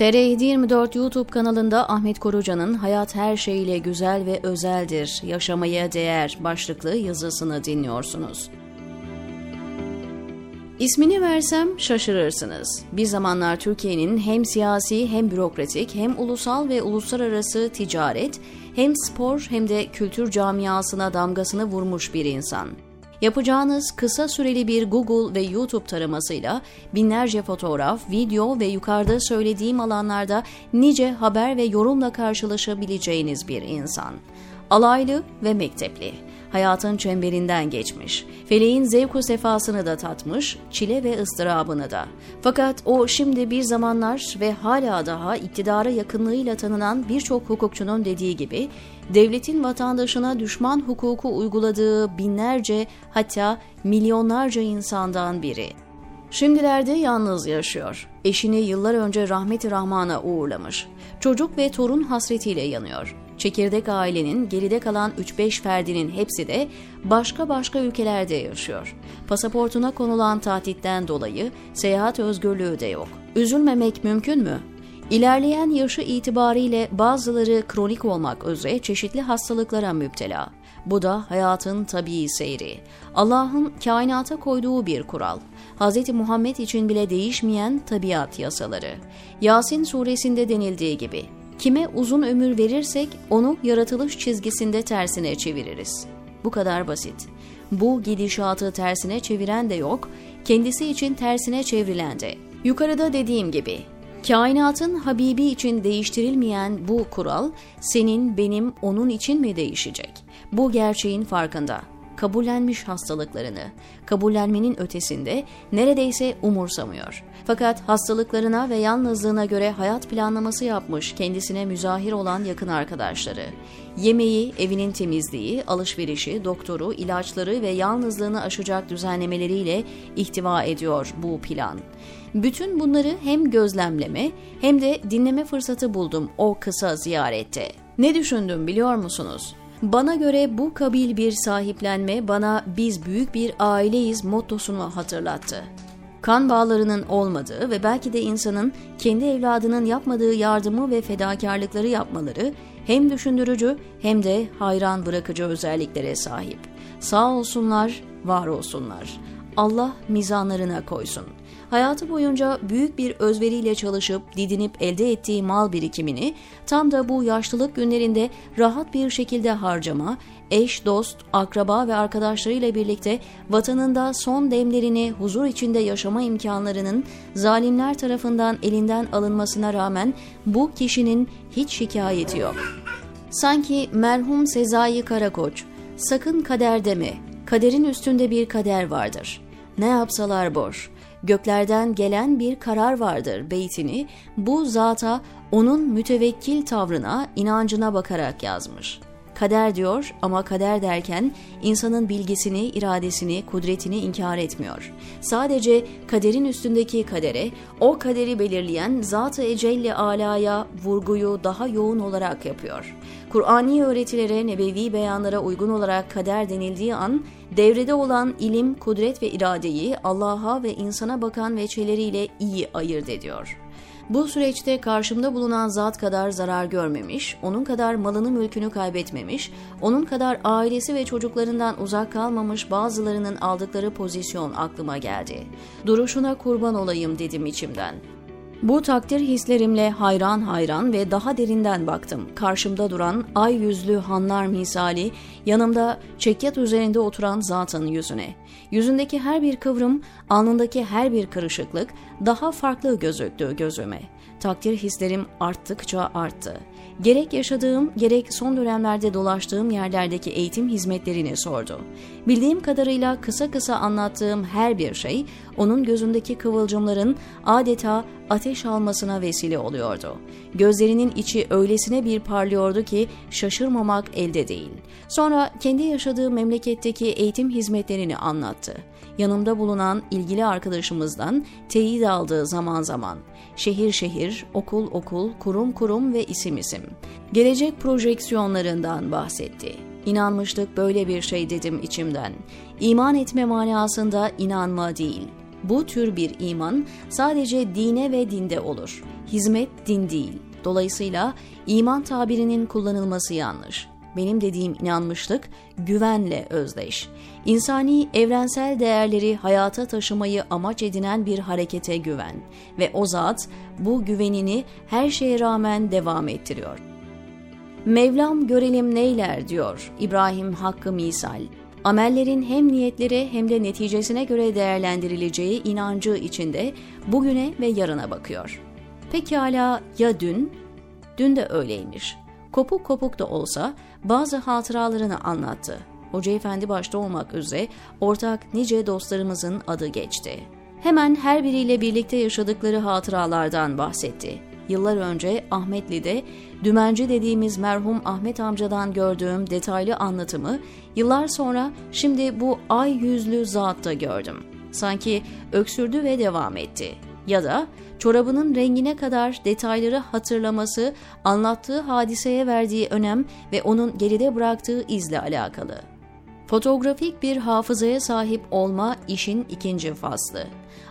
TR724 YouTube kanalında Ahmet Koruca'nın Hayat Her Şeyle Güzel ve Özeldir, Yaşamaya Değer başlıklı yazısını dinliyorsunuz. İsmini versem şaşırırsınız. Bir zamanlar Türkiye'nin hem siyasi hem bürokratik hem ulusal ve uluslararası ticaret hem spor hem de kültür camiasına damgasını vurmuş bir insan. Yapacağınız kısa süreli bir Google ve YouTube taramasıyla binlerce fotoğraf, video ve yukarıda söylediğim alanlarda nice haber ve yorumla karşılaşabileceğiniz bir insan. Alaylı ve mektepli hayatın çemberinden geçmiş. Feleğin zevku sefasını da tatmış, çile ve ıstırabını da. Fakat o şimdi bir zamanlar ve hala daha iktidara yakınlığıyla tanınan birçok hukukçunun dediği gibi devletin vatandaşına düşman hukuku uyguladığı binlerce hatta milyonlarca insandan biri. Şimdilerde yalnız yaşıyor. Eşini yıllar önce rahmeti rahmana uğurlamış. Çocuk ve torun hasretiyle yanıyor. Çekirdek ailenin geride kalan 3-5 ferdinin hepsi de başka başka ülkelerde yaşıyor. Pasaportuna konulan tahtitten dolayı seyahat özgürlüğü de yok. Üzülmemek mümkün mü? İlerleyen yaşı itibariyle bazıları kronik olmak üzere çeşitli hastalıklara müptela. Bu da hayatın tabii seyri. Allah'ın kainata koyduğu bir kural. Hz. Muhammed için bile değişmeyen tabiat yasaları. Yasin suresinde denildiği gibi Kime uzun ömür verirsek onu yaratılış çizgisinde tersine çeviririz. Bu kadar basit. Bu gidişatı tersine çeviren de yok, kendisi için tersine çevrilen de. Yukarıda dediğim gibi, kainatın Habibi için değiştirilmeyen bu kural, senin, benim, onun için mi değişecek? Bu gerçeğin farkında kabullenmiş hastalıklarını, kabullenmenin ötesinde neredeyse umursamıyor. Fakat hastalıklarına ve yalnızlığına göre hayat planlaması yapmış kendisine müzahir olan yakın arkadaşları. Yemeği, evinin temizliği, alışverişi, doktoru, ilaçları ve yalnızlığını aşacak düzenlemeleriyle ihtiva ediyor bu plan. Bütün bunları hem gözlemleme hem de dinleme fırsatı buldum o kısa ziyarette. Ne düşündüm biliyor musunuz? Bana göre bu kabil bir sahiplenme bana biz büyük bir aileyiz mottosunu hatırlattı. Kan bağlarının olmadığı ve belki de insanın kendi evladının yapmadığı yardımı ve fedakarlıkları yapmaları hem düşündürücü hem de hayran bırakıcı özelliklere sahip. Sağ olsunlar, var olsunlar. Allah mizanlarına koysun. Hayatı boyunca büyük bir özveriyle çalışıp didinip elde ettiği mal birikimini tam da bu yaşlılık günlerinde rahat bir şekilde harcama, eş, dost, akraba ve arkadaşlarıyla birlikte vatanında son demlerini huzur içinde yaşama imkanlarının zalimler tarafından elinden alınmasına rağmen bu kişinin hiç şikayeti yok. Sanki merhum Sezai Karakoç, sakın kader deme, kaderin üstünde bir kader vardır. Ne yapsalar boş, göklerden gelen bir karar vardır beytini bu zata onun mütevekkil tavrına, inancına bakarak yazmış. Kader diyor ama kader derken insanın bilgisini, iradesini, kudretini inkar etmiyor. Sadece kaderin üstündeki kadere, o kaderi belirleyen Zat-ı Ecelle Ala'ya vurguyu daha yoğun olarak yapıyor. Kur'ani öğretilere, nebevi beyanlara uygun olarak kader denildiği an, devrede olan ilim, kudret ve iradeyi Allah'a ve insana bakan veçeleriyle iyi ayırt ediyor. Bu süreçte karşımda bulunan zat kadar zarar görmemiş, onun kadar malını mülkünü kaybetmemiş, onun kadar ailesi ve çocuklarından uzak kalmamış bazılarının aldıkları pozisyon aklıma geldi. Duruşuna kurban olayım dedim içimden. Bu takdir hislerimle hayran hayran ve daha derinden baktım. Karşımda duran ay yüzlü hanlar misali, yanımda çekyat üzerinde oturan zatın yüzüne. Yüzündeki her bir kıvrım, alnındaki her bir kırışıklık daha farklı gözüktü gözüme. Takdir hislerim arttıkça arttı. Gerek yaşadığım, gerek son dönemlerde dolaştığım yerlerdeki eğitim hizmetlerini sordu. Bildiğim kadarıyla kısa kısa anlattığım her bir şey, onun gözündeki kıvılcımların adeta ateş almasına vesile oluyordu. Gözlerinin içi öylesine bir parlıyordu ki şaşırmamak elde değil. Sonra kendi yaşadığı memleketteki eğitim hizmetlerini anlattı. Yanımda bulunan ilgili arkadaşımızdan teyit aldığı zaman zaman. Şehir şehir, okul okul, kurum kurum ve isim isim. Gelecek projeksiyonlarından bahsetti. İnanmıştık böyle bir şey dedim içimden. İman etme manasında inanma değil. Bu tür bir iman sadece dine ve dinde olur. Hizmet din değil. Dolayısıyla iman tabirinin kullanılması yanlış. Benim dediğim inanmışlık güvenle özdeş. İnsani evrensel değerleri hayata taşımayı amaç edinen bir harekete güven ve o zat bu güvenini her şeye rağmen devam ettiriyor. Mevlam görelim neyler diyor İbrahim Hakkı Misal. Amellerin hem niyetleri hem de neticesine göre değerlendirileceği inancı içinde bugüne ve yarına bakıyor. Pekala ya dün? Dün de öyleymiş. Kopuk kopuk da olsa bazı hatıralarını anlattı. Hoca Efendi başta olmak üzere ortak nice dostlarımızın adı geçti. Hemen her biriyle birlikte yaşadıkları hatıralardan bahsetti. Yıllar önce Ahmetli'de dümenci dediğimiz merhum Ahmet amcadan gördüğüm detaylı anlatımı yıllar sonra şimdi bu ay yüzlü zatta gördüm. Sanki öksürdü ve devam etti. Ya da çorabının rengine kadar detayları hatırlaması, anlattığı hadiseye verdiği önem ve onun geride bıraktığı izle alakalı. Fotoğrafik bir hafızaya sahip olma işin ikinci faslı.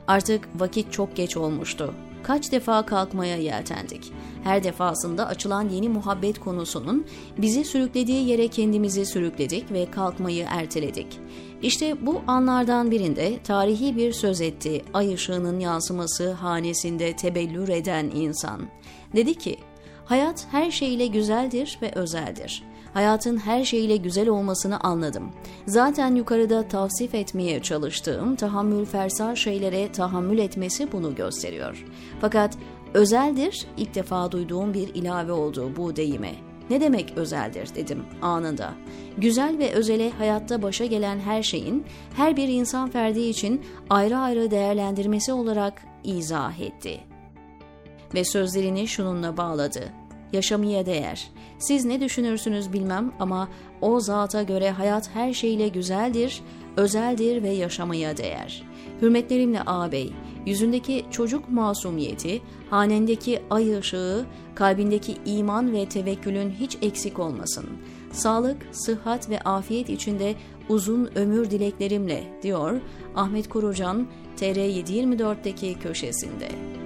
Artık vakit çok geç olmuştu. Kaç defa kalkmaya yeltendik. Her defasında açılan yeni muhabbet konusunun bizi sürüklediği yere kendimizi sürükledik ve kalkmayı erteledik. İşte bu anlardan birinde tarihi bir söz etti ay ışığının yansıması hanesinde tebellür eden insan. Dedi ki, hayat her şeyle güzeldir ve özeldir. Hayatın her şeyle güzel olmasını anladım. Zaten yukarıda tavsif etmeye çalıştığım tahammül fersar şeylere tahammül etmesi bunu gösteriyor. Fakat özeldir ilk defa duyduğum bir ilave oldu bu deyime. Ne demek özeldir dedim anında. Güzel ve özele hayatta başa gelen her şeyin her bir insan ferdi için ayrı ayrı değerlendirmesi olarak izah etti. Ve sözlerini şununla bağladı. Yaşamaya değer. Siz ne düşünürsünüz bilmem ama o zata göre hayat her şeyle güzeldir, özeldir ve yaşamaya değer. Hürmetlerimle ağabey, yüzündeki çocuk masumiyeti, hanendeki ay ışığı, kalbindeki iman ve tevekkülün hiç eksik olmasın. Sağlık, sıhhat ve afiyet içinde uzun ömür dileklerimle diyor Ahmet Kurucan TR724'deki köşesinde.